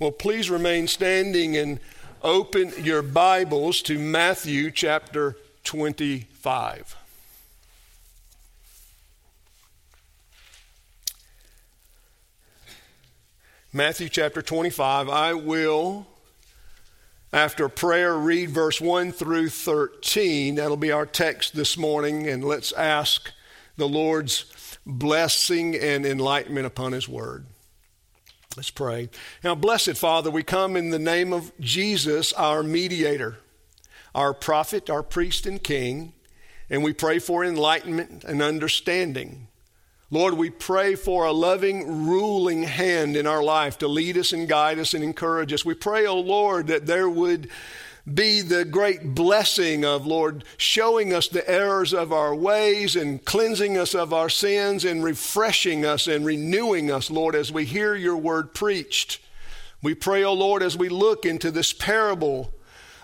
Well, please remain standing and open your Bibles to Matthew chapter 25. Matthew chapter 25. I will, after prayer, read verse 1 through 13. That'll be our text this morning, and let's ask the Lord's blessing and enlightenment upon His word. Let's pray. Now, blessed Father, we come in the name of Jesus, our mediator, our prophet, our priest, and king, and we pray for enlightenment and understanding. Lord, we pray for a loving, ruling hand in our life to lead us and guide us and encourage us. We pray, O oh Lord, that there would be the great blessing of, Lord, showing us the errors of our ways and cleansing us of our sins and refreshing us and renewing us, Lord, as we hear your word preached. We pray, O oh Lord, as we look into this parable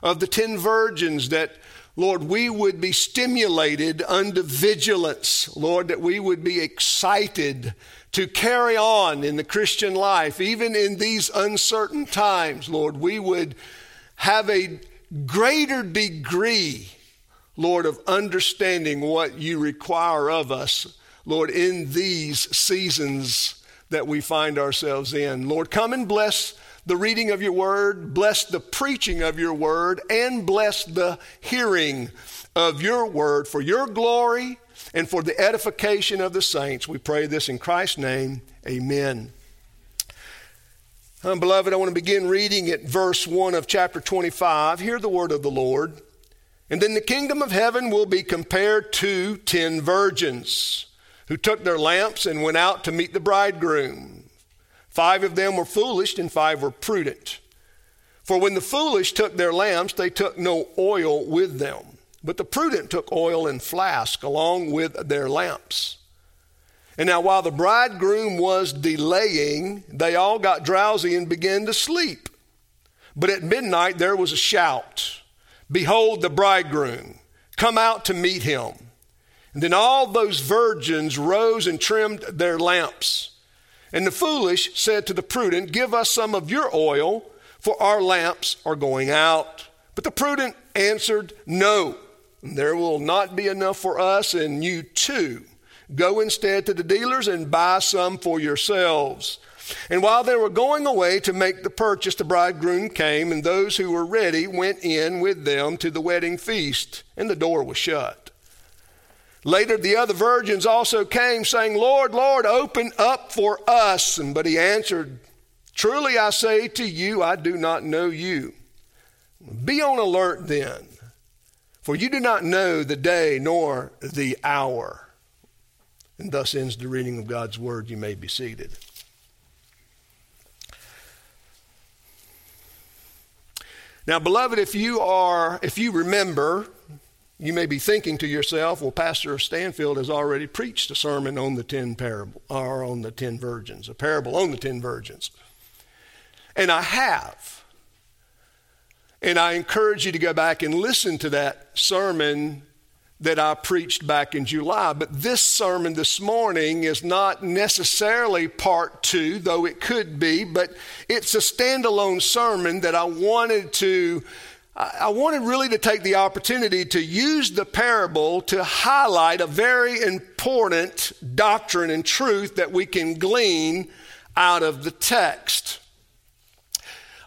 of the ten virgins that Lord, we would be stimulated unto vigilance. Lord, that we would be excited to carry on in the Christian life, even in these uncertain times. Lord, we would have a greater degree, Lord, of understanding what you require of us, Lord, in these seasons that we find ourselves in. Lord, come and bless the reading of your word, bless the preaching of your word, and bless the hearing of your word for your glory and for the edification of the saints. We pray this in Christ's name. Amen. Um, beloved, I want to begin reading at verse 1 of chapter 25. Hear the word of the Lord. And then the kingdom of heaven will be compared to ten virgins who took their lamps and went out to meet the bridegroom. Five of them were foolish and five were prudent. For when the foolish took their lamps, they took no oil with them, but the prudent took oil in flask along with their lamps. And now, while the bridegroom was delaying, they all got drowsy and began to sleep. But at midnight there was a shout Behold, the bridegroom, come out to meet him. And then all those virgins rose and trimmed their lamps. And the foolish said to the prudent, Give us some of your oil, for our lamps are going out. But the prudent answered, No, there will not be enough for us and you too. Go instead to the dealers and buy some for yourselves. And while they were going away to make the purchase, the bridegroom came, and those who were ready went in with them to the wedding feast, and the door was shut. Later, the other virgins also came, saying, Lord, Lord, open up for us. But he answered, Truly I say to you, I do not know you. Be on alert then, for you do not know the day nor the hour. And thus ends the reading of God's word. You may be seated. Now, beloved, if you are, if you remember, you may be thinking to yourself, well, Pastor Stanfield has already preached a sermon on the ten parable or on the ten virgins, a parable on the ten virgins. And I have. And I encourage you to go back and listen to that sermon that I preached back in July. But this sermon this morning is not necessarily part two, though it could be, but it's a standalone sermon that I wanted to. I wanted really to take the opportunity to use the parable to highlight a very important doctrine and truth that we can glean out of the text.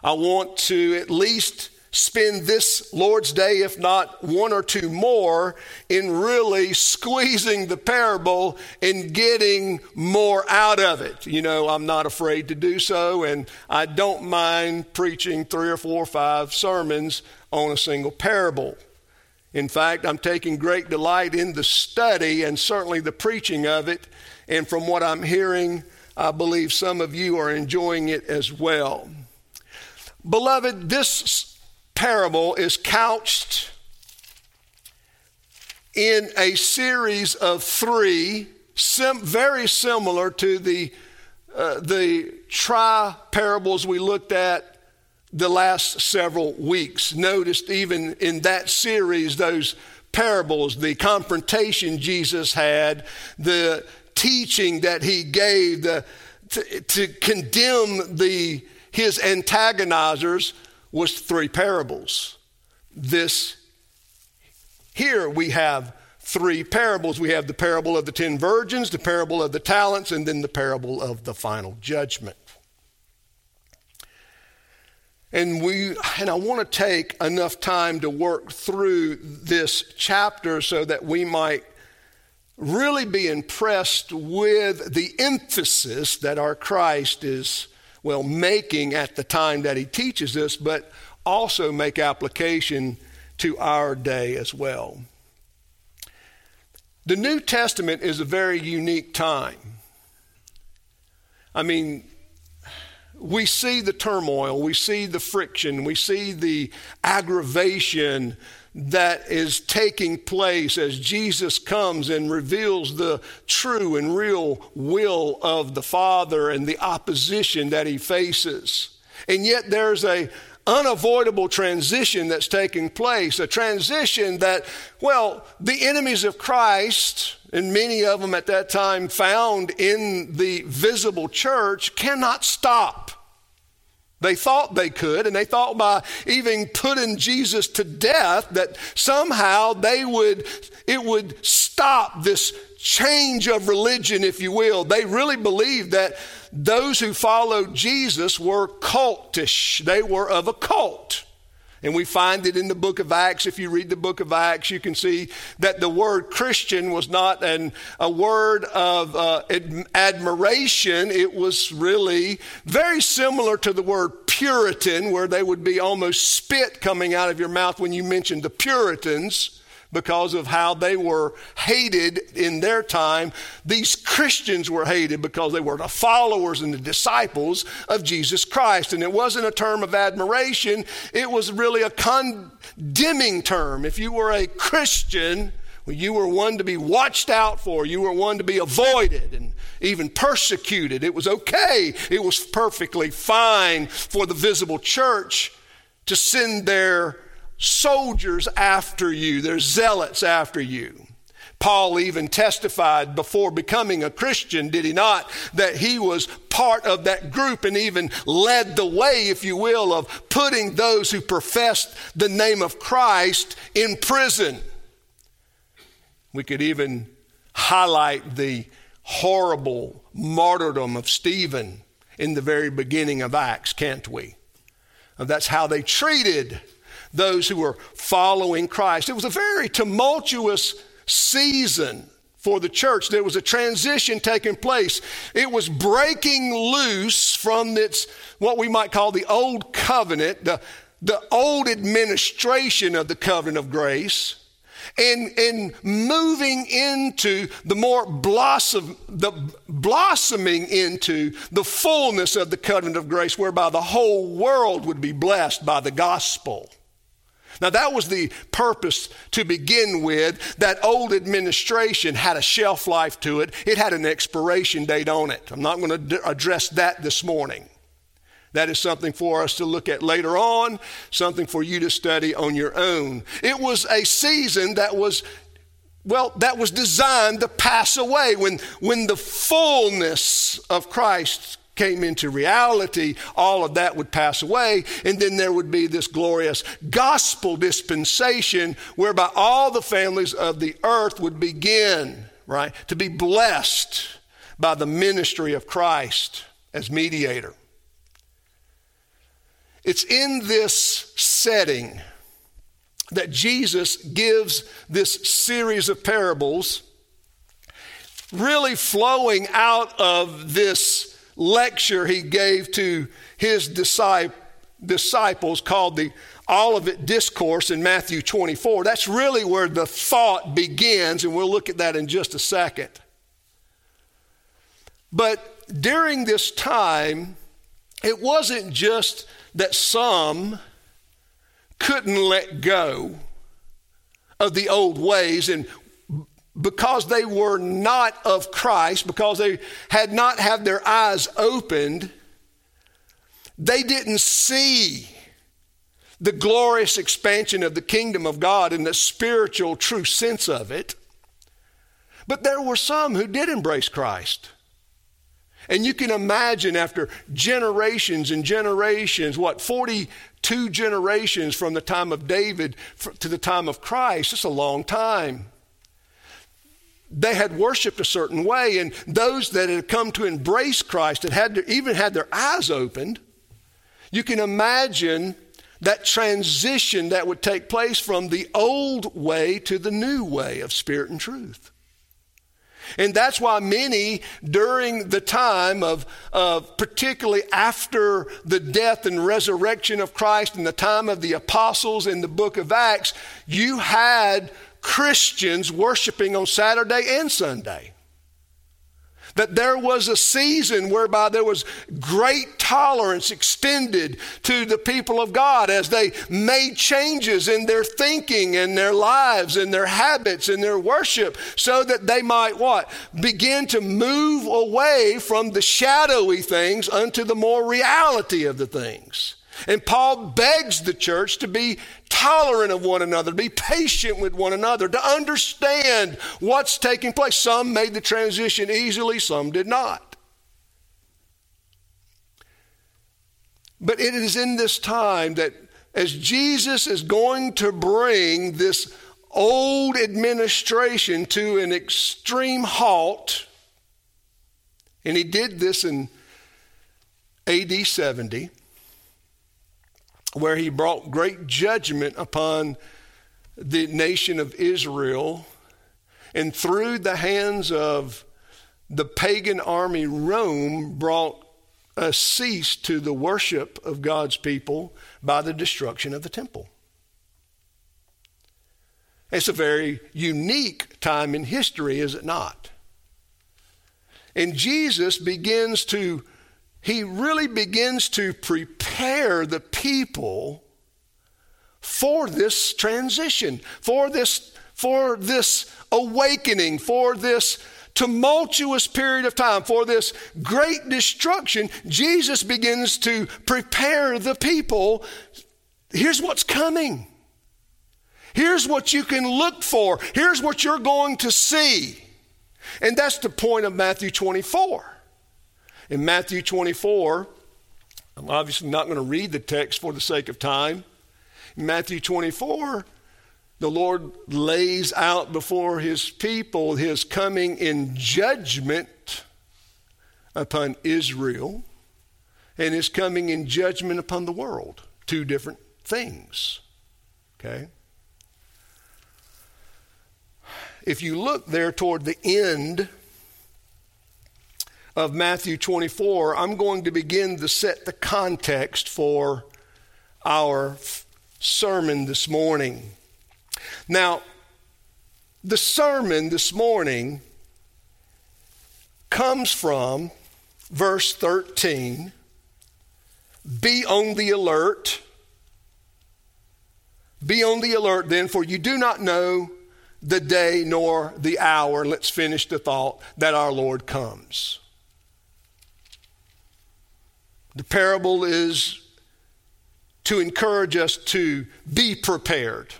I want to at least spend this Lord's Day, if not one or two more, in really squeezing the parable and getting more out of it. You know, I'm not afraid to do so, and I don't mind preaching three or four or five sermons on a single parable. In fact, I'm taking great delight in the study and certainly the preaching of it. And from what I'm hearing, I believe some of you are enjoying it as well. Beloved, this parable is couched in a series of three, sim- very similar to the, uh, the tri parables we looked at the last several weeks. Noticed even in that series, those parables, the confrontation Jesus had, the teaching that he gave, the, to, to condemn the his antagonizers was three parables. This here we have three parables. We have the parable of the ten virgins, the parable of the talents, and then the parable of the final judgment. And we and I want to take enough time to work through this chapter so that we might really be impressed with the emphasis that our Christ is well making at the time that he teaches us, but also make application to our day as well. The New Testament is a very unique time. I mean, we see the turmoil, we see the friction, we see the aggravation that is taking place as Jesus comes and reveals the true and real will of the Father and the opposition that he faces. And yet there's a unavoidable transition that's taking place, a transition that, well, the enemies of Christ, and many of them at that time found in the visible church, cannot stop. They thought they could, and they thought by even putting Jesus to death that somehow they would, it would stop this change of religion, if you will. They really believed that those who followed Jesus were cultish, they were of a cult. And we find it in the book of Acts. If you read the book of Acts, you can see that the word Christian was not an, a word of uh, admiration. It was really very similar to the word Puritan, where they would be almost spit coming out of your mouth when you mentioned the Puritans because of how they were hated in their time. These Christians were hated because they were the followers and the disciples of Jesus Christ. And it wasn't a term of admiration, it was really a condemning term. If you were a Christian, you were one to be watched out for, you were one to be avoided and even persecuted. It was okay, it was perfectly fine for the visible church to send their soldiers after you, there's zealots after you. Paul even testified before becoming a Christian, did he not, that he was part of that group and even led the way, if you will, of putting those who professed the name of Christ in prison. We could even highlight the horrible martyrdom of Stephen in the very beginning of Acts, can't we? that's how they treated those who were following Christ. It was a very tumultuous season for the church. There was a transition taking place. It was breaking loose from its, what we might call the old covenant, the, the old administration of the covenant of grace. And, and moving into the more blossom, the blossoming into the fullness of the covenant of grace, whereby the whole world would be blessed by the gospel. Now, that was the purpose to begin with. That old administration had a shelf life to it, it had an expiration date on it. I'm not going to d- address that this morning. That is something for us to look at later on, something for you to study on your own. It was a season that was well, that was designed to pass away when, when the fullness of Christ came into reality, all of that would pass away. And then there would be this glorious gospel dispensation whereby all the families of the earth would begin, right, to be blessed by the ministry of Christ as mediator. It's in this setting that Jesus gives this series of parables, really flowing out of this lecture he gave to his disciples called the Olivet Discourse in Matthew 24. That's really where the thought begins, and we'll look at that in just a second. But during this time, it wasn't just that some couldn't let go of the old ways and because they were not of Christ, because they had not had their eyes opened, they didn't see the glorious expansion of the kingdom of God in the spiritual true sense of it. But there were some who did embrace Christ. And you can imagine after generations and generations, what, 42 generations from the time of David to the time of Christ, it's a long time. They had worshiped a certain way, and those that had come to embrace Christ had, had even had their eyes opened. You can imagine that transition that would take place from the old way to the new way of spirit and truth. And that's why many during the time of, of, particularly after the death and resurrection of Christ in the time of the apostles in the book of Acts, you had Christians worshiping on Saturday and Sunday. That there was a season whereby there was great tolerance extended to the people of God as they made changes in their thinking and their lives and their habits and their worship so that they might what? Begin to move away from the shadowy things unto the more reality of the things. And Paul begs the church to be tolerant of one another, to be patient with one another, to understand what's taking place. Some made the transition easily, some did not. But it is in this time that as Jesus is going to bring this old administration to an extreme halt, and he did this in AD 70 where he brought great judgment upon the nation of Israel. And through the hands of the pagan army, Rome brought a cease to the worship of God's people by the destruction of the temple. It's a very unique time in history, is it not? And Jesus begins to he really begins to prepare the people for this transition, for this, for this awakening, for this tumultuous period of time, for this great destruction. Jesus begins to prepare the people. Here's what's coming. Here's what you can look for. Here's what you're going to see. And that's the point of Matthew 24. In Matthew 24, I'm obviously not going to read the text for the sake of time. In Matthew 24, the Lord lays out before his people his coming in judgment upon Israel and his coming in judgment upon the world. Two different things. Okay? If you look there toward the end of Matthew 24, I'm going to begin to set the context for our sermon this morning. Now, the sermon this morning comes from verse 13 Be on the alert. Be on the alert then, for you do not know the day nor the hour. Let's finish the thought that our Lord comes. The parable is to encourage us to be prepared,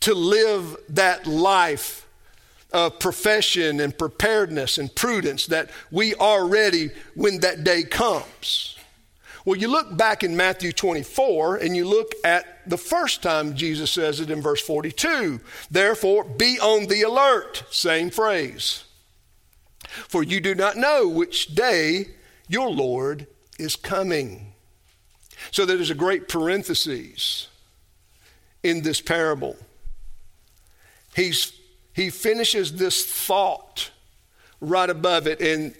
to live that life of profession and preparedness and prudence that we are ready when that day comes. Well, you look back in Matthew 24 and you look at the first time Jesus says it in verse 42. Therefore, be on the alert. Same phrase. For you do not know which day your Lord is coming. So there's a great parenthesis in this parable. He's, he finishes this thought right above it. And,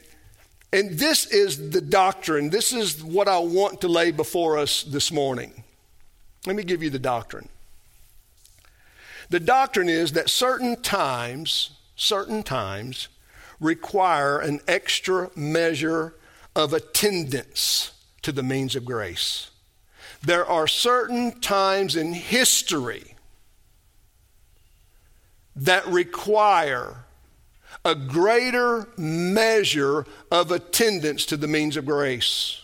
and this is the doctrine. This is what I want to lay before us this morning. Let me give you the doctrine. The doctrine is that certain times, certain times, require an extra measure of attendance to the means of grace. There are certain times in history that require a greater measure of attendance to the means of grace.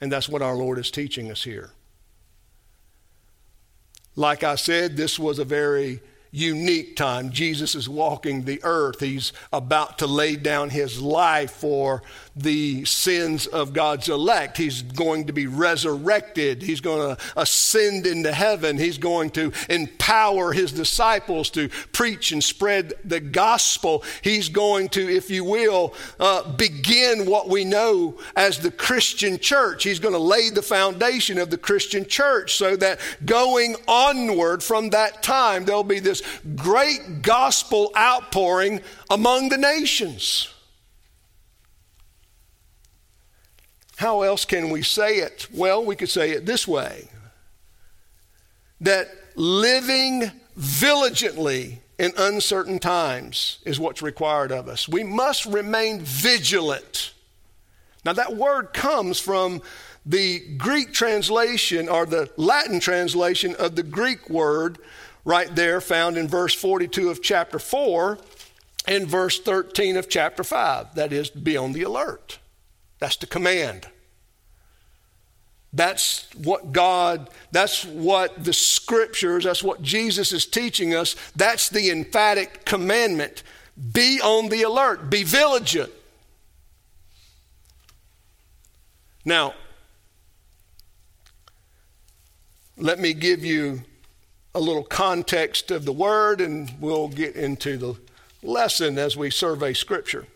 And that's what our Lord is teaching us here. Like I said, this was a very unique time. Jesus is walking the earth. He's about to lay down his life for the sins of God's elect. He's going to be resurrected. He's going to ascend into heaven. He's going to empower his disciples to preach and spread the gospel. He's going to, if you will, uh, begin what we know as the Christian church. He's going to lay the foundation of the Christian church so that going onward from that time, there'll be this great gospel outpouring among the nations. How else can we say it? Well, we could say it this way that living diligently in uncertain times is what's required of us. We must remain vigilant. Now, that word comes from the Greek translation or the Latin translation of the Greek word right there found in verse 42 of chapter 4 and verse 13 of chapter 5. That is, be on the alert. That's the command. That's what God, that's what the scriptures, that's what Jesus is teaching us. That's the emphatic commandment. Be on the alert, be vigilant. Now, let me give you a little context of the word and we'll get into the lesson as we survey scripture.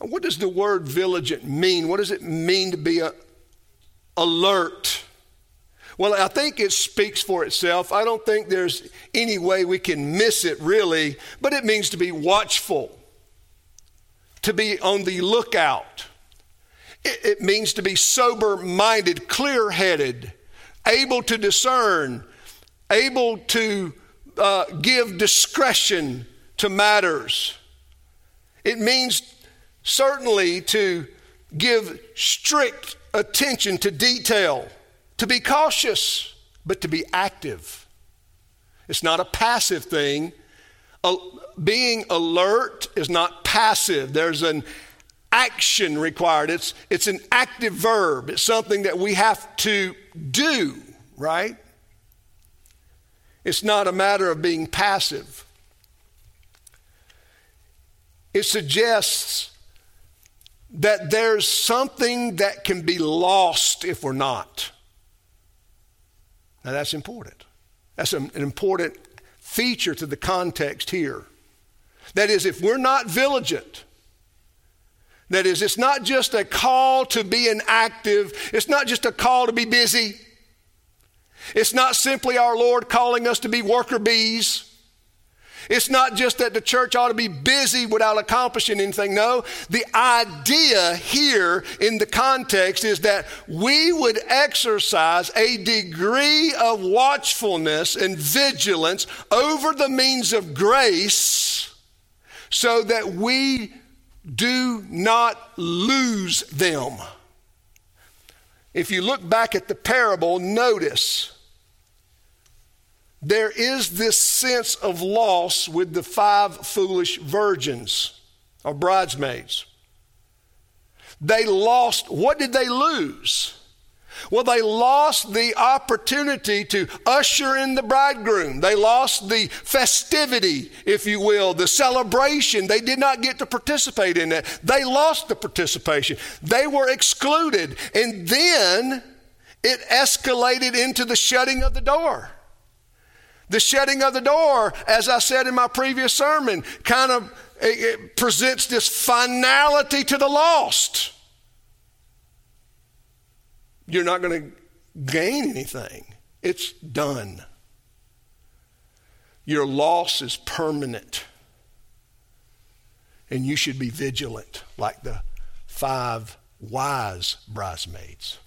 What does the word vigilant mean? What does it mean to be a, alert? Well, I think it speaks for itself. I don't think there's any way we can miss it really, but it means to be watchful, to be on the lookout. It, it means to be sober minded, clear headed, able to discern, able to uh, give discretion to matters. It means certainly to give strict attention to detail, to be cautious, but to be active. It's not a passive thing. being alert is not passive. There's an action required. It's, it's an active verb. It's something that we have to do, right? It's not a matter of being passive. It suggests that there's something that can be lost if we're not. Now, that's important. That's an important feature to the context here. That is, if we're not vigilant, that is, it's not just a call to be an active, it's not just a call to be busy. It's not simply our Lord calling us to be worker bees. It's not just that the church ought to be busy without accomplishing anything. No, the idea here in the context is that we would exercise a degree of watchfulness and vigilance over the means of grace so that we do not lose them. If you look back at the parable, notice there is this sense of loss with the five foolish virgins or bridesmaids. They lost, what did they lose? Well, they lost the opportunity to usher in the bridegroom. They lost the festivity, if you will, the celebration. They did not get to participate in that. They lost the participation. They were excluded. And then it escalated into the shutting of the door. The shutting of the door, as I said in my previous sermon, kind of presents this finality to the lost. You're not going to gain anything, it's done. Your loss is permanent. And you should be vigilant like the five wise bridesmaids.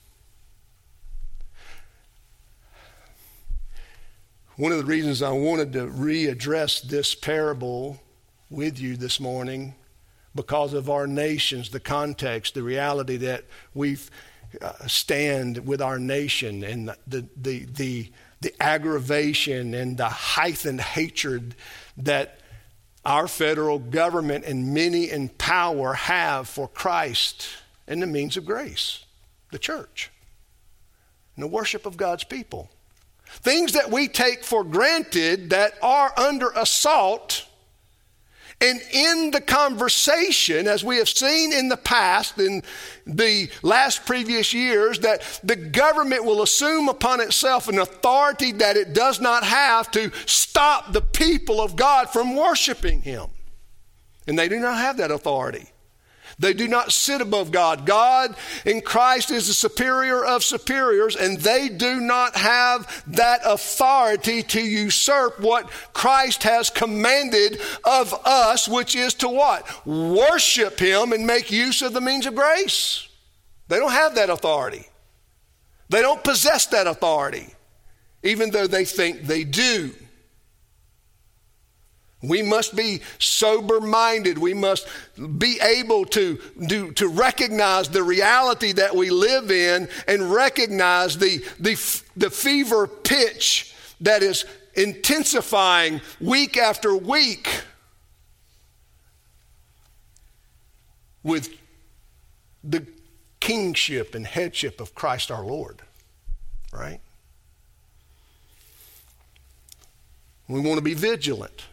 One of the reasons I wanted to readdress this parable with you this morning because of our nations, the context, the reality that we uh, Uh, stand with our nation and the, the, the, the aggravation and the heightened hatred that our federal government and many in power have for Christ and the means of grace, the church, and the worship of God's people. things that we take for granted that are under assault. And in the conversation, as we have seen in the past, in the last previous years, that the government will assume upon itself an authority that it does not have to stop the people of God from worshiping Him. And they do not have that authority. They do not sit above God. God in Christ is the superior of superiors, and they do not have that authority to usurp what Christ has commanded of us, which is to what? Worship Him and make use of the means of grace. They don't have that authority. They don't possess that authority, even though they think they do. We must be sober minded. We must be able to, do, to recognize the reality that we live in and recognize the, the, the fever pitch that is intensifying week after week with the kingship and headship of Christ our Lord, right? We want to be vigilant.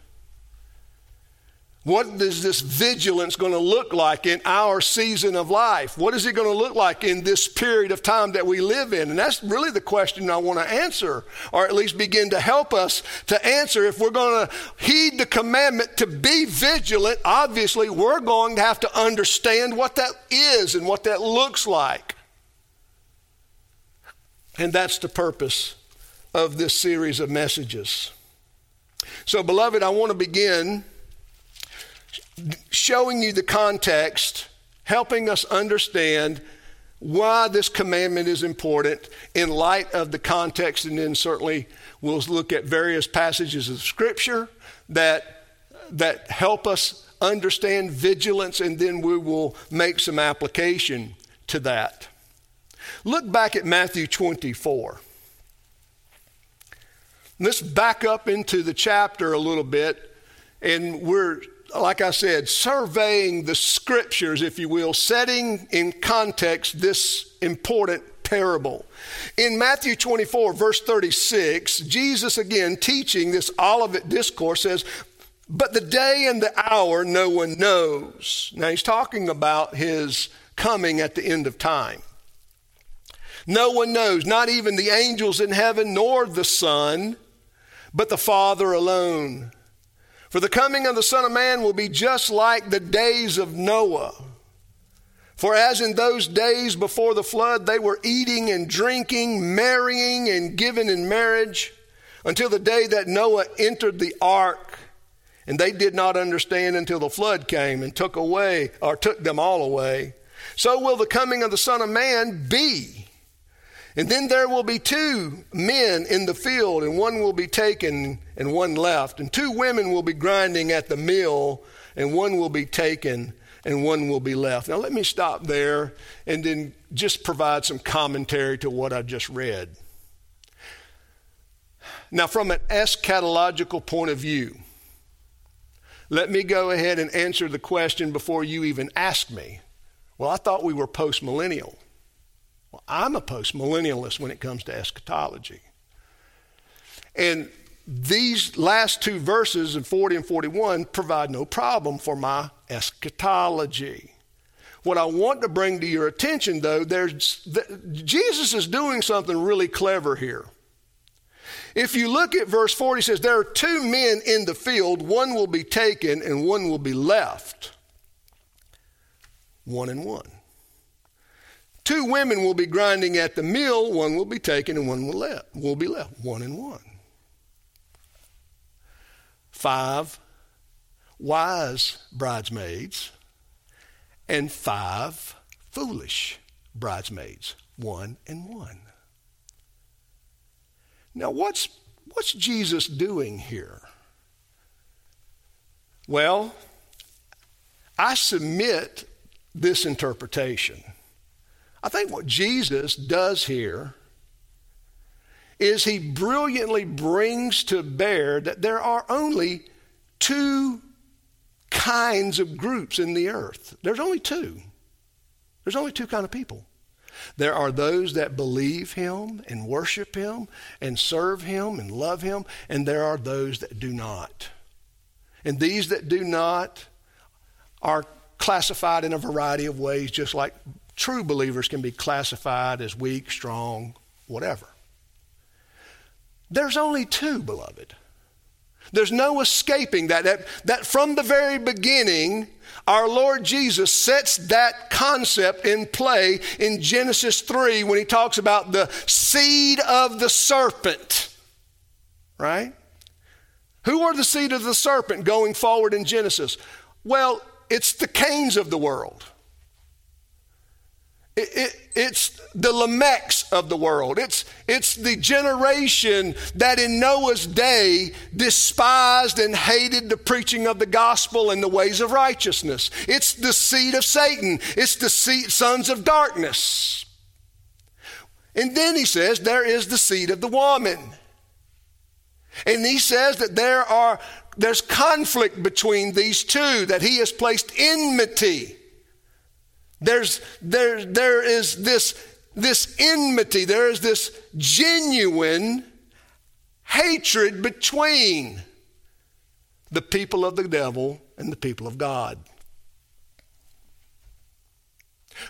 What is this vigilance going to look like in our season of life? What is it going to look like in this period of time that we live in? And that's really the question I want to answer, or at least begin to help us to answer. If we're going to heed the commandment to be vigilant, obviously we're going to have to understand what that is and what that looks like. And that's the purpose of this series of messages. So, beloved, I want to begin showing you the context, helping us understand why this commandment is important in light of the context, and then certainly we'll look at various passages of Scripture that, that help us understand vigilance, and then we will make some application to that. Look back at Matthew 24. Let's back up into the chapter a little bit, and we're like I said, surveying the scriptures, if you will, setting in context this important parable. In Matthew 24, verse 36, Jesus again teaching this Olivet discourse says, But the day and the hour no one knows. Now he's talking about his coming at the end of time. No one knows, not even the angels in heaven, nor the Son, but the Father alone. For the coming of the Son of Man will be just like the days of Noah. For as in those days before the flood, they were eating and drinking, marrying and giving in marriage, until the day that Noah entered the ark. And they did not understand until the flood came and took away, or took them all away. So will the coming of the Son of Man be. And then there will be two men in the field, and one will be taken and one left. And two women will be grinding at the mill, and one will be taken and one will be left. Now, let me stop there and then just provide some commentary to what I just read. Now, from an eschatological point of view, let me go ahead and answer the question before you even ask me. Well, I thought we were post millennial. Well, I'm a postmillennialist when it comes to eschatology. And these last two verses in 40 and 41 provide no problem for my eschatology. What I want to bring to your attention, though, there's, Jesus is doing something really clever here. If you look at verse 40, it says, There are two men in the field, one will be taken and one will be left. One and one. Two women will be grinding at the mill, one will be taken and one will, left, will be left, one and one. Five wise bridesmaids and five foolish bridesmaids, one and one. Now, what's, what's Jesus doing here? Well, I submit this interpretation. I think what Jesus does here is he brilliantly brings to bear that there are only two kinds of groups in the earth. There's only two. There's only two kind of people. There are those that believe him and worship him and serve him and love him, and there are those that do not. And these that do not are classified in a variety of ways, just like true believers can be classified as weak, strong, whatever. There's only two, beloved. There's no escaping that. That, that from the very beginning, our Lord Jesus sets that concept in play in Genesis 3 when he talks about the seed of the serpent. Right? Who are the seed of the serpent going forward in Genesis? Well, it's the Cains of the world. It, it, it's the Lamechs of the world. It's, it's the generation that in Noah's day despised and hated the preaching of the gospel and the ways of righteousness. It's the seed of Satan. It's the seed, sons of darkness. And then he says there is the seed of the woman. And he says that there are there's conflict between these two, that he has placed enmity there's, there, there is this, this enmity, there is this genuine hatred between the people of the devil and the people of God.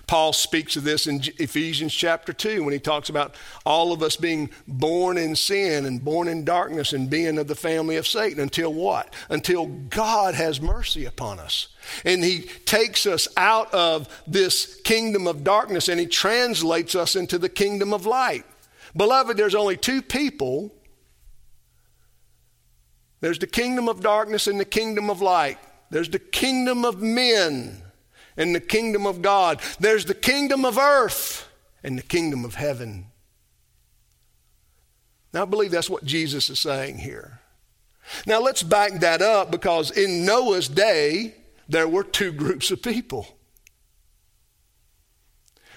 Paul speaks of this in Ephesians chapter 2 when he talks about all of us being born in sin and born in darkness and being of the family of Satan until what? Until God has mercy upon us. And he takes us out of this kingdom of darkness and he translates us into the kingdom of light. Beloved, there's only two people there's the kingdom of darkness and the kingdom of light. There's the kingdom of men and the kingdom of God. There's the kingdom of earth and the kingdom of heaven. Now, I believe that's what Jesus is saying here. Now, let's back that up because in Noah's day, there were two groups of people.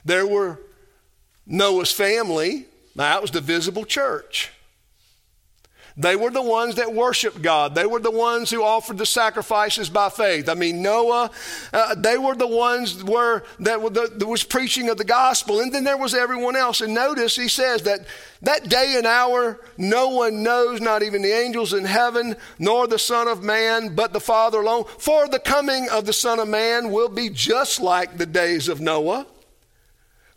There were Noah's family, that was the visible church. They were the ones that worshiped God. They were the ones who offered the sacrifices by faith. I mean, Noah, uh, they were the ones were, that, that was preaching of the gospel. And then there was everyone else. And notice he says that that day and hour no one knows, not even the angels in heaven, nor the Son of Man, but the Father alone. For the coming of the Son of Man will be just like the days of Noah.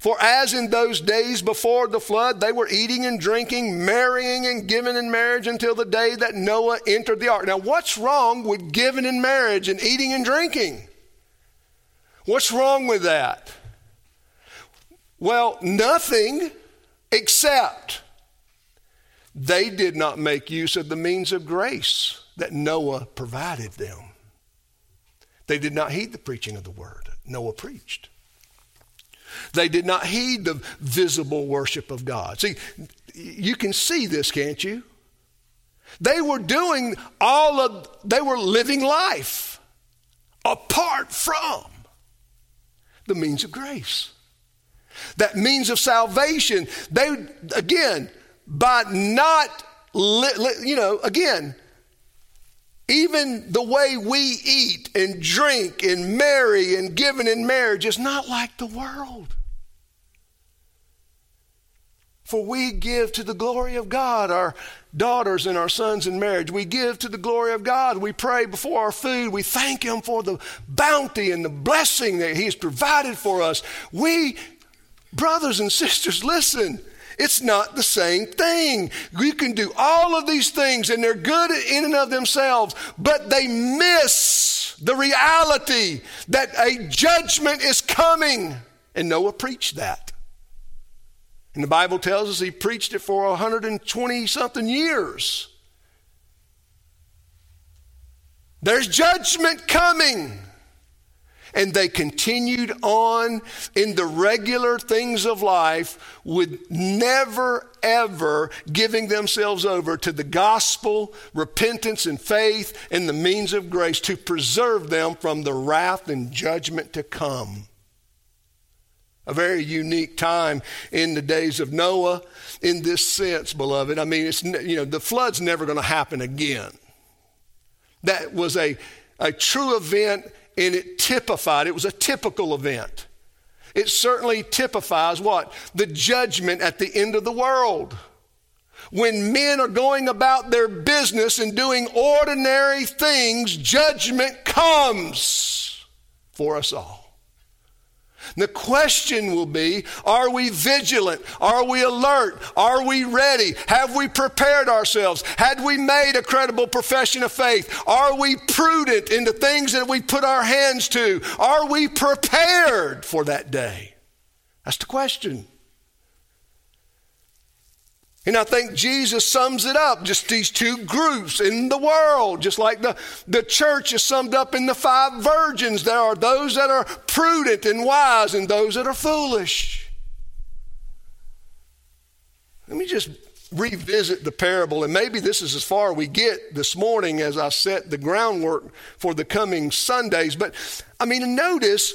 For as in those days before the flood, they were eating and drinking, marrying and giving in marriage until the day that Noah entered the ark. Now, what's wrong with giving in marriage and eating and drinking? What's wrong with that? Well, nothing except they did not make use of the means of grace that Noah provided them. They did not heed the preaching of the word Noah preached. They did not heed the visible worship of God. See, you can see this, can't you? They were doing all of, they were living life apart from the means of grace. That means of salvation. They, again, by not, you know, again, even the way we eat and drink and marry and given in marriage is not like the world. For we give to the glory of God our daughters and our sons in marriage. We give to the glory of God. We pray before our food. We thank Him for the bounty and the blessing that He has provided for us. We, brothers and sisters, listen. It's not the same thing. You can do all of these things and they're good in and of themselves, but they miss the reality that a judgment is coming. And Noah preached that. And the Bible tells us he preached it for 120 something years. There's judgment coming. And they continued on in the regular things of life with never, ever giving themselves over to the gospel, repentance, and faith, and the means of grace to preserve them from the wrath and judgment to come. A very unique time in the days of Noah in this sense, beloved. I mean, it's, you know, the flood's never going to happen again. That was a, a true event and it typified, it was a typical event. it certainly typifies what? The judgment at the end of the world. When men are going about their business and doing ordinary things, judgment comes for us all. The question will be Are we vigilant? Are we alert? Are we ready? Have we prepared ourselves? Had we made a credible profession of faith? Are we prudent in the things that we put our hands to? Are we prepared for that day? That's the question. And I think Jesus sums it up, just these two groups in the world, just like the, the church is summed up in the five virgins. There are those that are prudent and wise and those that are foolish. Let me just revisit the parable, and maybe this is as far we get this morning as I set the groundwork for the coming Sundays. But I mean, notice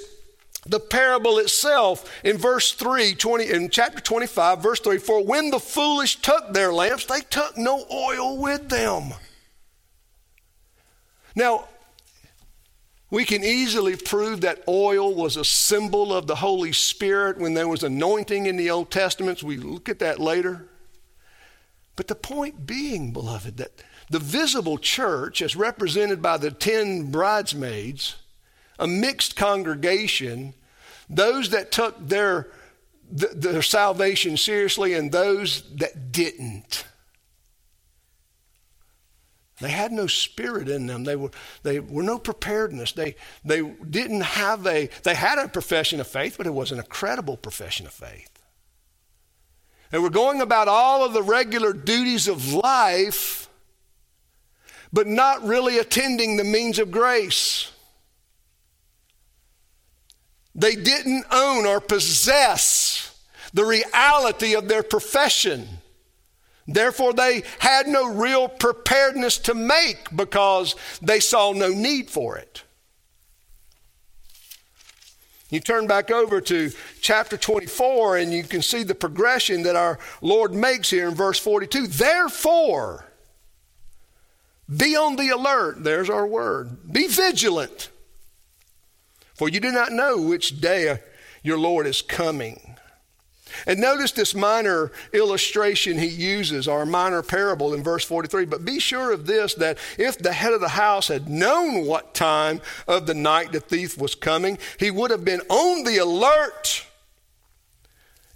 the parable itself in verse 3 20 in chapter 25 verse 3 for when the foolish took their lamps they took no oil with them. Now we can easily prove that oil was a symbol of the holy spirit when there was anointing in the old testaments we look at that later. But the point being beloved that the visible church as represented by the 10 bridesmaids a mixed congregation, those that took their, their salvation seriously and those that didn't. They had no spirit in them. They were, they were no preparedness. They, they didn't have a, they had a profession of faith, but it wasn't a credible profession of faith. They were going about all of the regular duties of life, but not really attending the means of grace. They didn't own or possess the reality of their profession. Therefore, they had no real preparedness to make because they saw no need for it. You turn back over to chapter 24 and you can see the progression that our Lord makes here in verse 42. Therefore, be on the alert. There's our word. Be vigilant. For you do not know which day your Lord is coming. And notice this minor illustration he uses, or minor parable in verse 43. But be sure of this that if the head of the house had known what time of the night the thief was coming, he would have been on the alert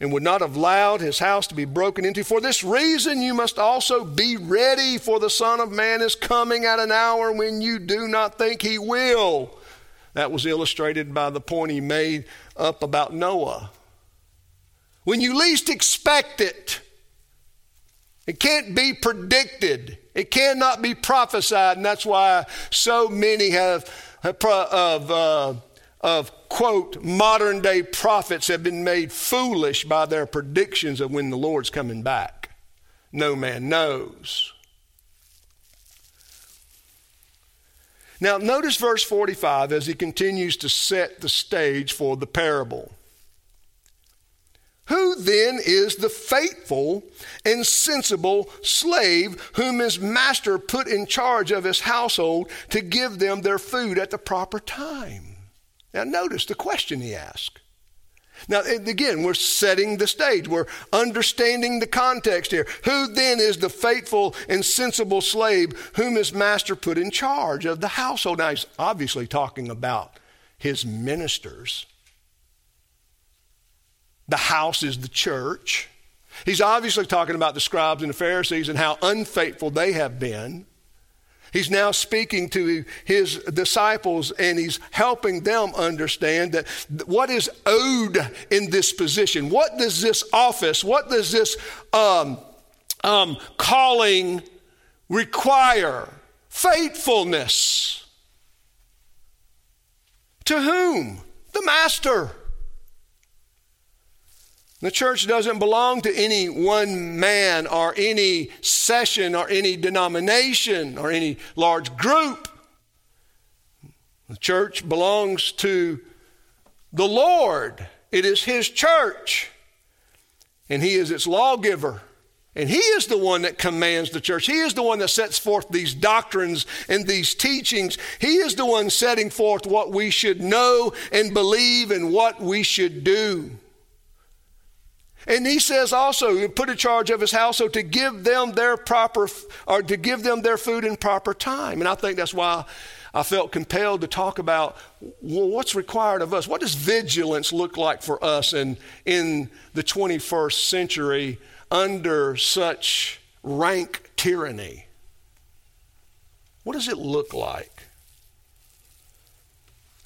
and would not have allowed his house to be broken into. For this reason, you must also be ready, for the Son of Man is coming at an hour when you do not think he will. That was illustrated by the point he made up about Noah. When you least expect it, it can't be predicted. It cannot be prophesied, and that's why so many have, have of, uh, of quote modern day prophets have been made foolish by their predictions of when the Lord's coming back. No man knows. Now, notice verse 45 as he continues to set the stage for the parable. Who then is the faithful and sensible slave whom his master put in charge of his household to give them their food at the proper time? Now, notice the question he asked. Now, again, we're setting the stage. We're understanding the context here. Who then is the faithful and sensible slave whom his master put in charge of the household? Now, he's obviously talking about his ministers. The house is the church. He's obviously talking about the scribes and the Pharisees and how unfaithful they have been. He's now speaking to his disciples and he's helping them understand that what is owed in this position. What does this office, what does this um, um, calling require? Faithfulness. To whom? The master. The church doesn't belong to any one man or any session or any denomination or any large group. The church belongs to the Lord. It is His church, and He is its lawgiver, And he is the one that commands the church. He is the one that sets forth these doctrines and these teachings. He is the one setting forth what we should know and believe and what we should do. And he says also, put a charge of his household to give them their proper, or to give them their food in proper time. And I think that's why I felt compelled to talk about well, what's required of us. What does vigilance look like for us in, in the 21st century under such rank tyranny? What does it look like?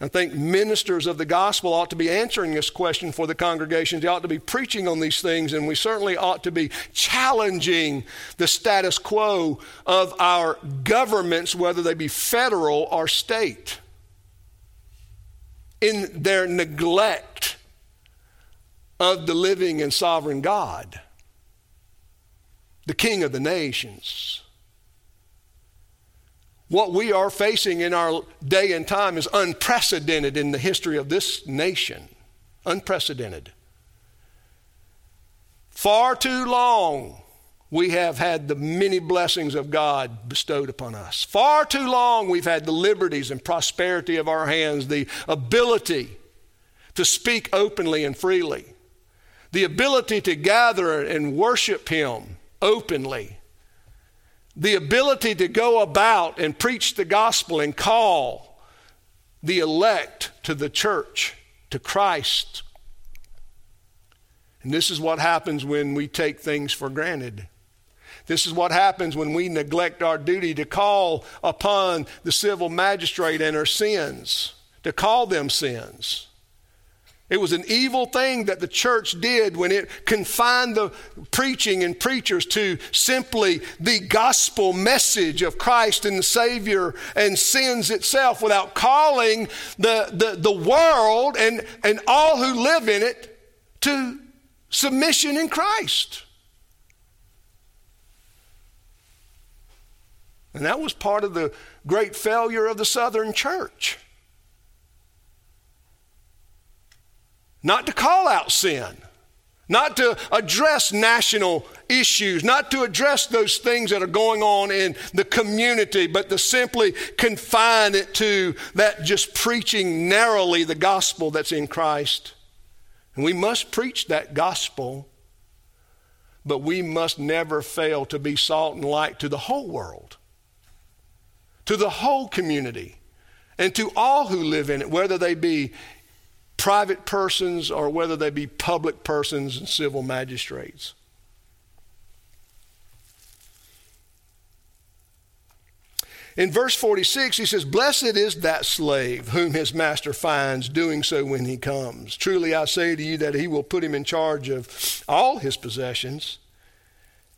I think ministers of the gospel ought to be answering this question for the congregations. They ought to be preaching on these things, and we certainly ought to be challenging the status quo of our governments, whether they be federal or state, in their neglect of the living and sovereign God, the King of the nations. What we are facing in our day and time is unprecedented in the history of this nation. Unprecedented. Far too long we have had the many blessings of God bestowed upon us. Far too long we've had the liberties and prosperity of our hands, the ability to speak openly and freely, the ability to gather and worship Him openly the ability to go about and preach the gospel and call the elect to the church, to Christ. And this is what happens when we take things for granted. This is what happens when we neglect our duty to call upon the civil magistrate and her sins, to call them sins. It was an evil thing that the church did when it confined the preaching and preachers to simply the gospel message of Christ and the Savior and sins itself without calling the, the, the world and, and all who live in it to submission in Christ. And that was part of the great failure of the Southern church. Not to call out sin, not to address national issues, not to address those things that are going on in the community, but to simply confine it to that just preaching narrowly the gospel that's in Christ. And we must preach that gospel, but we must never fail to be salt and light to the whole world, to the whole community, and to all who live in it, whether they be private persons or whether they be public persons and civil magistrates. In verse 46, he says, Blessed is that slave whom his master finds doing so when he comes. Truly I say to you that he will put him in charge of all his possessions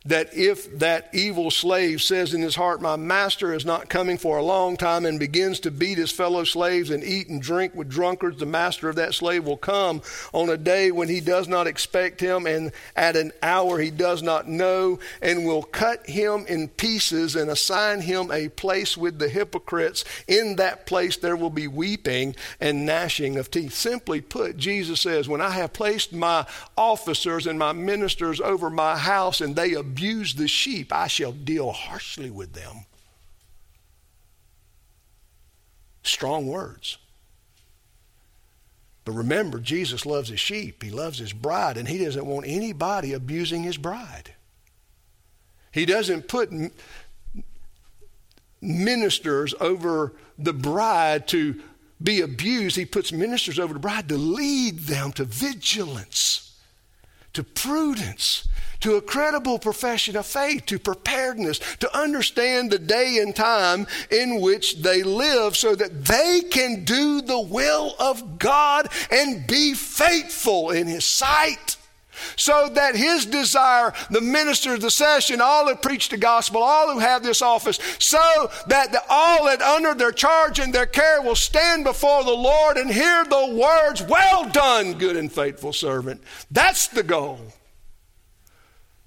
that if that evil slave says in his heart, My master is not coming for a long time, and begins to beat his fellow slaves and eat and drink with drunkards, the master of that slave will come on a day when he does not expect him, and at an hour he does not know, and will cut him in pieces and assign him a place with the hypocrites. In that place there will be weeping and gnashing of teeth. Simply put, Jesus says, When I have placed my officers and my ministers over my house, and they abuse the sheep, I shall deal harshly with them. Strong words. But remember, Jesus loves his sheep, he loves his bride, and he doesn't want anybody abusing his bride. He doesn't put ministers over the bride to be abused. He puts ministers over the bride to lead them to vigilance, to prudence, to a credible profession of faith, to preparedness, to understand the day and time in which they live so that they can do the will of God and be faithful in His sight. So that his desire, the ministers, the session, all who preach the gospel, all who have this office, so that the, all that under their charge and their care will stand before the Lord and hear the words, Well done, good and faithful servant. That's the goal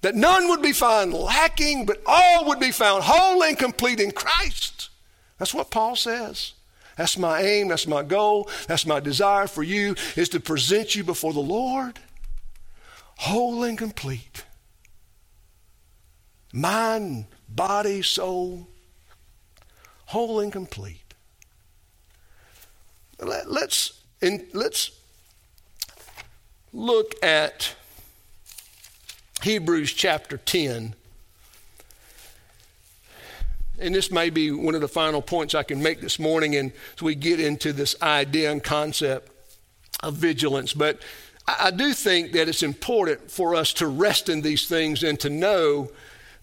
that none would be found lacking, but all would be found whole and complete in Christ. That's what Paul says. That's my aim, that's my goal, that's my desire for you is to present you before the Lord whole and complete. mind, body, soul, whole and complete. Let, let's, in, let's look at Hebrews chapter 10. And this may be one of the final points I can make this morning and as we get into this idea and concept of vigilance. But I do think that it's important for us to rest in these things and to know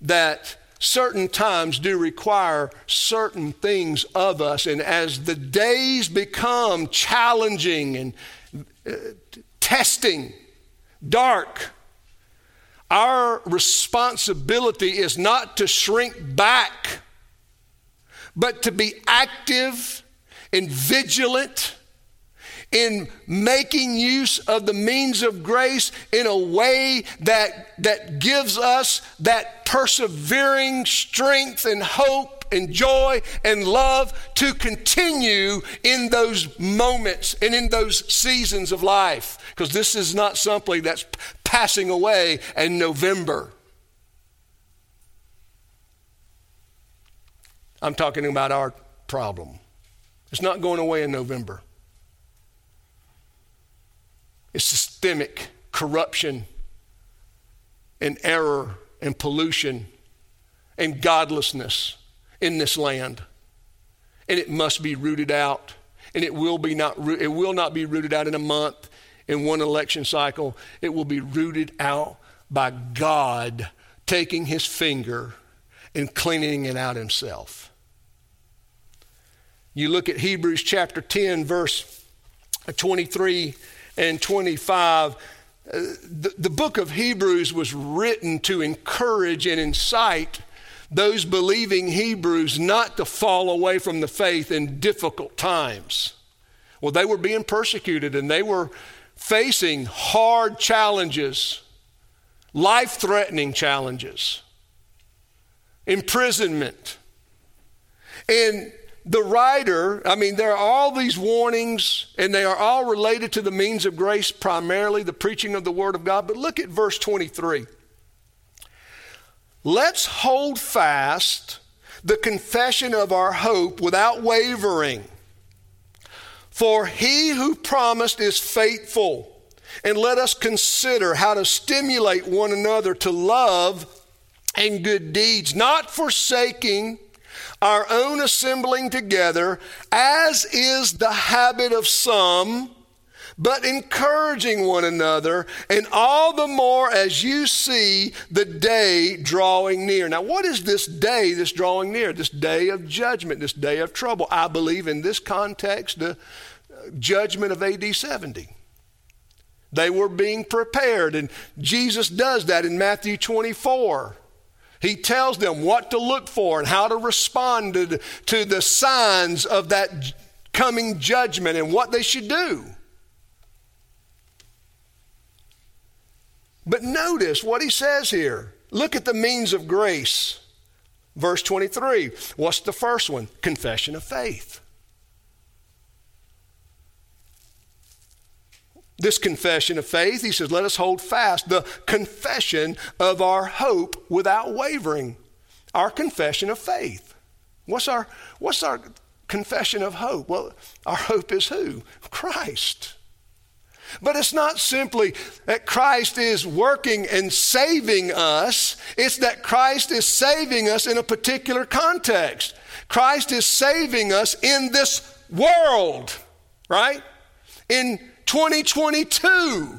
that certain times do require certain things of us. And as the days become challenging and uh, testing, dark, our responsibility is not to shrink back, but to be active and vigilant in making use of the means of grace in a way that, that gives us that persevering strength and hope and joy and love to continue in those moments and in those seasons of life. Because this is not something that's passing away in November. I'm talking about our problem. It's not going away in November. It's systemic corruption and error and pollution and godlessness in this land. And it must be rooted out. And it will, be not, it will not be rooted out in a month, in one election cycle. It will be rooted out by God taking his finger and cleaning it out himself. You look at Hebrews chapter 10, verse 23 and 25, uh, the, the book of Hebrews was written to encourage and incite those believing Hebrews not to fall away from the faith in difficult times. Well, they were being persecuted and they were facing hard challenges, life threatening challenges, imprisonment. And the writer, I mean, there are all these warnings, and they are all related to the means of grace, primarily the preaching of the Word of God. But look at verse 23. Let's hold fast the confession of our hope without wavering. For he who promised is faithful. And let us consider how to stimulate one another to love and good deeds, not forsaking our own assembling together, as is the habit of some, but encouraging one another, and all the more as you see the day drawing near. Now, what is this day that's drawing near? This day of judgment, this day of trouble. I believe in this context, the uh, judgment of AD 70. They were being prepared, and Jesus does that in Matthew 24. He tells them what to look for and how to respond to, to the signs of that coming judgment and what they should do. But notice what he says here. Look at the means of grace. Verse 23. What's the first one? Confession of faith. This confession of faith. He says, Let us hold fast the confession of our hope without wavering. Our confession of faith. What's our, what's our confession of hope? Well, our hope is who? Christ. But it's not simply that Christ is working and saving us, it's that Christ is saving us in a particular context. Christ is saving us in this world, right? In 2022.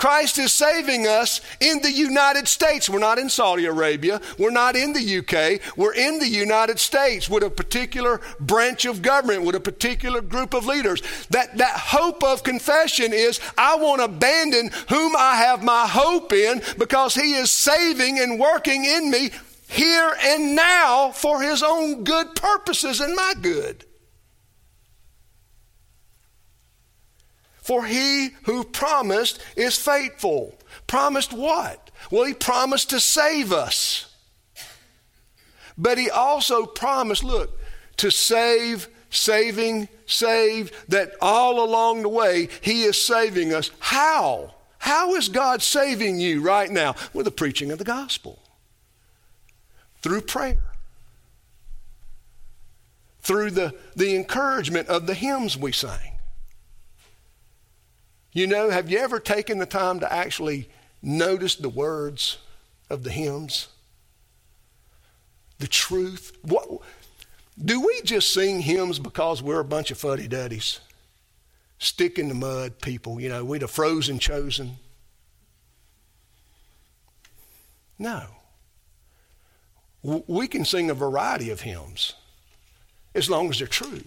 Christ is saving us in the United States. We're not in Saudi Arabia. We're not in the UK. We're in the United States with a particular branch of government, with a particular group of leaders. That, that hope of confession is I want to abandon whom I have my hope in because he is saving and working in me here and now for his own good purposes and my good. For he who promised is faithful. Promised what? Well, he promised to save us. But he also promised, look, to save, saving, save, that all along the way he is saving us. How? How is God saving you right now? With the preaching of the gospel. Through prayer. Through the, the encouragement of the hymns we sang. You know, have you ever taken the time to actually notice the words of the hymns? The truth? What, do we just sing hymns because we're a bunch of fuddy duddies? Stick in the mud people, you know, we're the frozen chosen. No. We can sing a variety of hymns as long as they're true.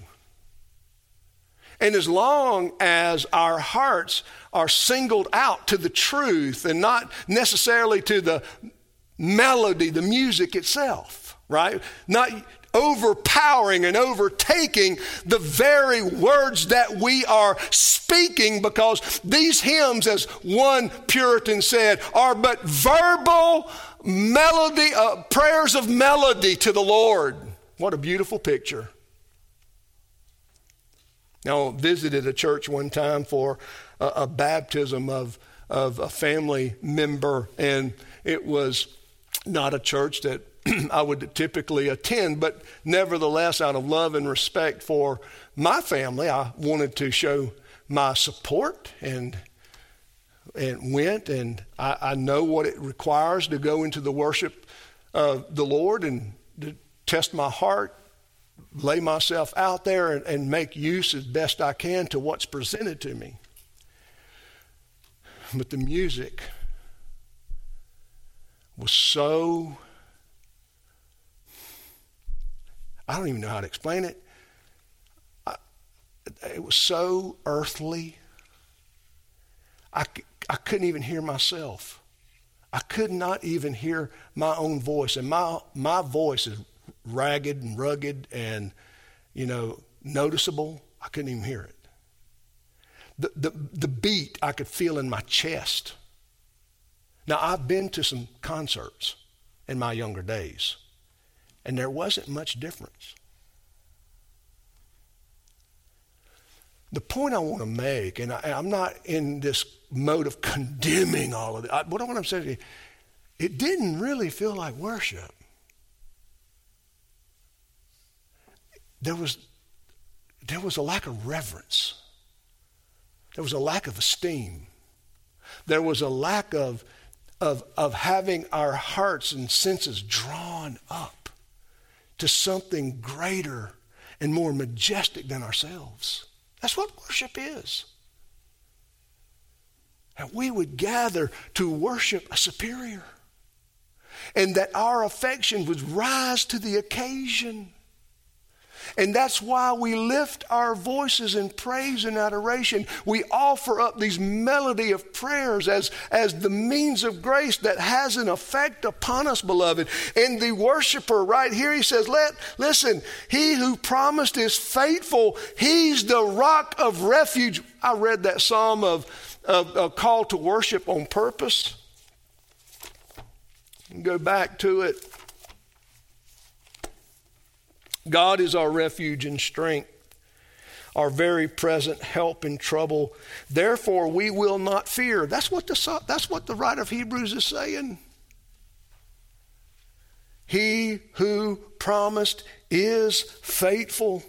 And as long as our hearts are singled out to the truth and not necessarily to the melody, the music itself, right? Not overpowering and overtaking the very words that we are speaking because these hymns, as one Puritan said, are but verbal melody, uh, prayers of melody to the Lord. What a beautiful picture. Now, I visited a church one time for a, a baptism of, of a family member, and it was not a church that I would typically attend, but nevertheless, out of love and respect for my family, I wanted to show my support and and went. And I, I know what it requires to go into the worship of the Lord and to test my heart, lay myself out there, and, and make use as best I can to what's presented to me. But the music was so I don't even know how to explain it. I, it was so earthly. I, I couldn't even hear myself. I could not even hear my own voice. And my, my voice is ragged and rugged and, you know, noticeable. I couldn't even hear it. The, the, the beat I could feel in my chest. Now, I've been to some concerts in my younger days. And there wasn't much difference. The point I want to make, and I, am not in this mode of condemning all of it. I, what I want to say it didn't really feel like worship. There was, there was a lack of reverence. There was a lack of esteem. There was a lack of, of, of having our hearts and senses drawn up to something greater and more majestic than ourselves. That's what worship is. That we would gather to worship a superior. And that our affection would rise to the occasion. And that's why we lift our voices in praise and adoration. We offer up these melody of prayers as, as the means of grace that has an effect upon us, beloved. And the worshiper right here, he says, Let listen, he who promised is faithful. He's the rock of refuge. I read that psalm of, of a call to worship on purpose. Go back to it. God is our refuge and strength, our very present help in trouble. Therefore, we will not fear. That's what the, that's what the writer of Hebrews is saying. He who promised is faithful.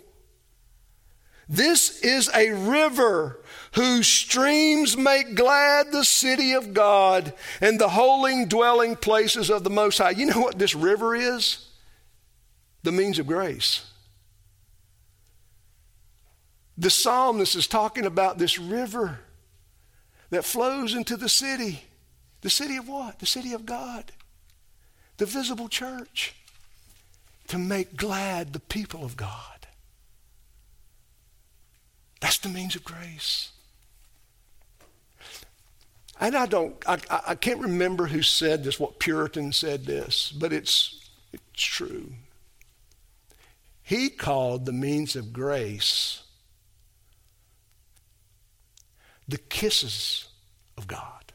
This is a river whose streams make glad the city of God and the holy dwelling places of the Most High. You know what this river is? The means of grace. The psalmist is talking about this river that flows into the city. The city of what? The city of God. The visible church. To make glad the people of God. That's the means of grace. And I don't, I, I can't remember who said this, what Puritan said this, but it's, it's true. He called the means of grace the kisses of God,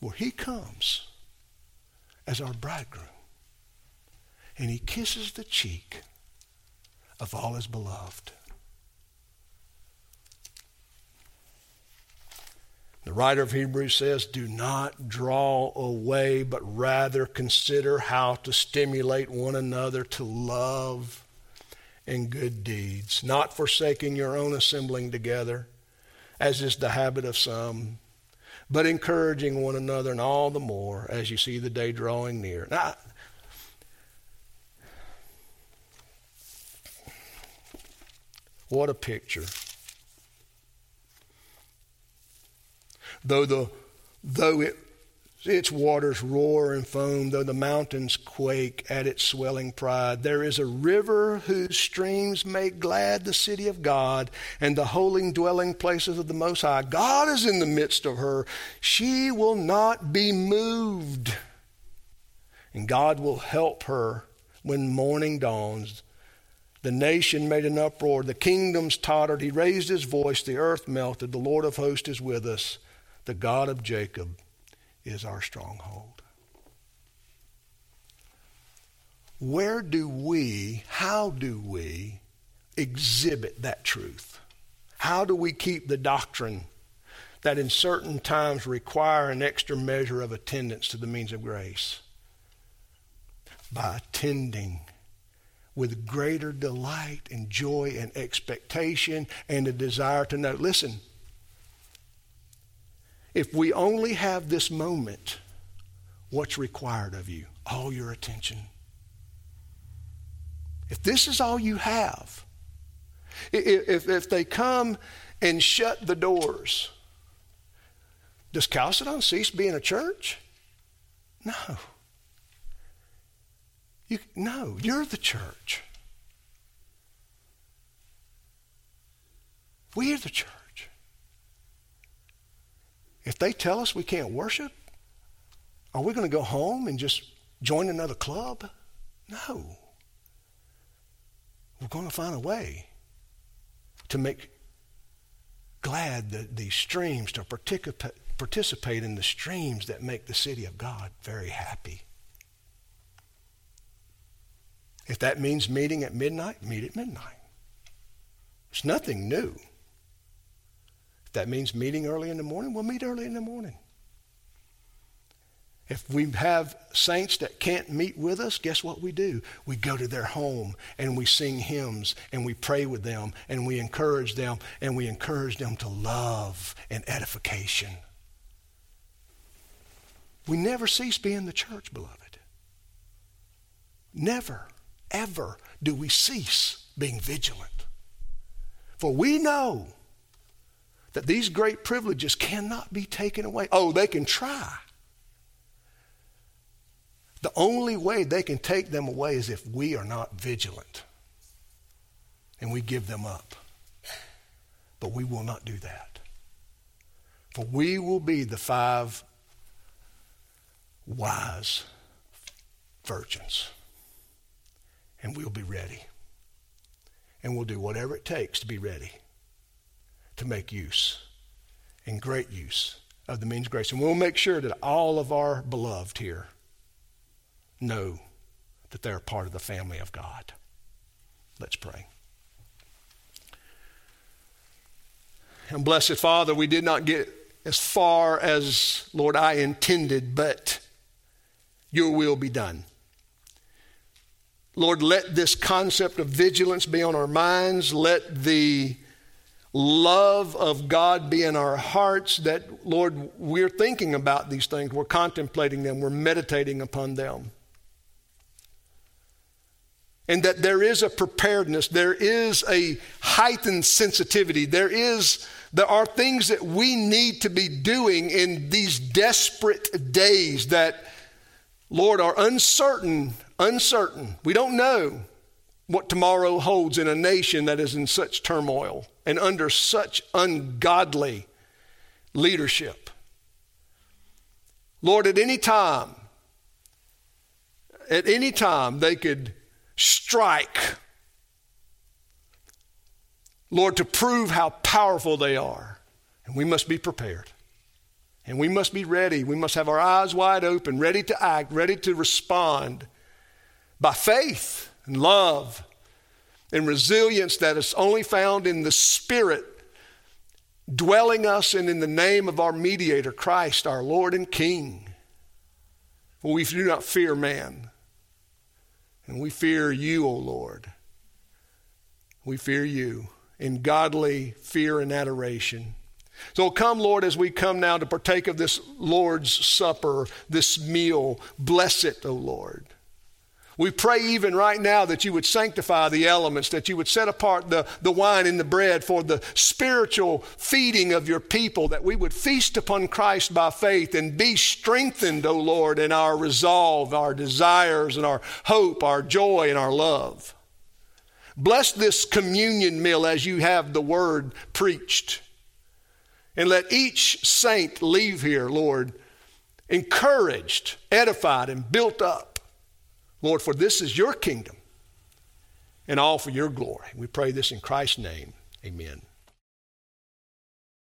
where He comes as our bridegroom and He kisses the cheek of all His beloved. The writer of Hebrews says, Do not draw away, but rather consider how to stimulate one another to love and good deeds, not forsaking your own assembling together, as is the habit of some, but encouraging one another, and all the more as you see the day drawing near. Now, what a picture. Though, the, though it, its waters roar and foam, though the mountains quake at its swelling pride. There is a river whose streams make glad the city of God and the holy dwelling places of the Most High. God is in the midst of her. She will not be moved. And God will help her when morning dawns. The nation made an uproar. The kingdoms tottered. He raised his voice. The earth melted. The Lord of hosts is with us. The God of Jacob is our stronghold. Where do we, how do we exhibit that truth? How do we keep the doctrine that in certain times require an extra measure of attendance to the means of grace? By attending with greater delight and joy and expectation and a desire to know. Listen, if we only have this moment, what's required of you? All your attention. If this is all you have, if, if they come and shut the doors, does Chalcedon cease being a church? No. You, no, you're the church. We are the church. If they tell us we can't worship, are we going to go home and just join another club? No. We're going to find a way to make glad the, these streams, to participate in the streams that make the city of God very happy. If that means meeting at midnight, meet at midnight. It's nothing new. If that means meeting early in the morning, we'll meet early in the morning. If we have saints that can't meet with us, guess what we do? We go to their home and we sing hymns and we pray with them and we encourage them and we encourage them to love and edification. We never cease being the church, beloved. Never, ever do we cease being vigilant. For we know that these great privileges cannot be taken away. Oh, they can try. The only way they can take them away is if we are not vigilant and we give them up. But we will not do that. For we will be the five wise virgins. And we'll be ready. And we'll do whatever it takes to be ready to make use and great use of the means of grace. And we'll make sure that all of our beloved here know that they're part of the family of God. Let's pray. And blessed Father, we did not get as far as, Lord, I intended, but your will be done. Lord, let this concept of vigilance be on our minds. Let the love of God be in our hearts that, Lord, we're thinking about these things, we're contemplating them, we're meditating upon them. And that there is a preparedness, there is a heightened sensitivity, there is there are things that we need to be doing in these desperate days that, Lord, are uncertain, uncertain. We don't know what tomorrow holds in a nation that is in such turmoil and under such ungodly leadership. Lord, at any time, at any time, they could strike, Lord, to prove how powerful they are. And we must be prepared. And we must be ready. We must have our eyes wide open, ready to act, ready to respond by faith and love and resilience that is only found in the spirit dwelling us and in the name of our mediator, Christ, our Lord and King. For we do not fear man, and we fear you, O Lord. We fear you in godly fear and adoration. So come, Lord, as we come now to partake of this Lord's Supper, this meal. Bless it, O Lord. We pray even right now that you would sanctify the elements, that you would set apart the, the wine and the bread for the spiritual feeding of your people, that we would feast upon Christ by faith and be strengthened, O Lord, in our resolve, our desires, and our hope, our joy, and our love. Bless this communion meal as you have the word preached. And let each saint leave here, Lord, encouraged, edified, and built up Lord, for this is your kingdom and all for your glory. We pray this in Christ's name. Amen.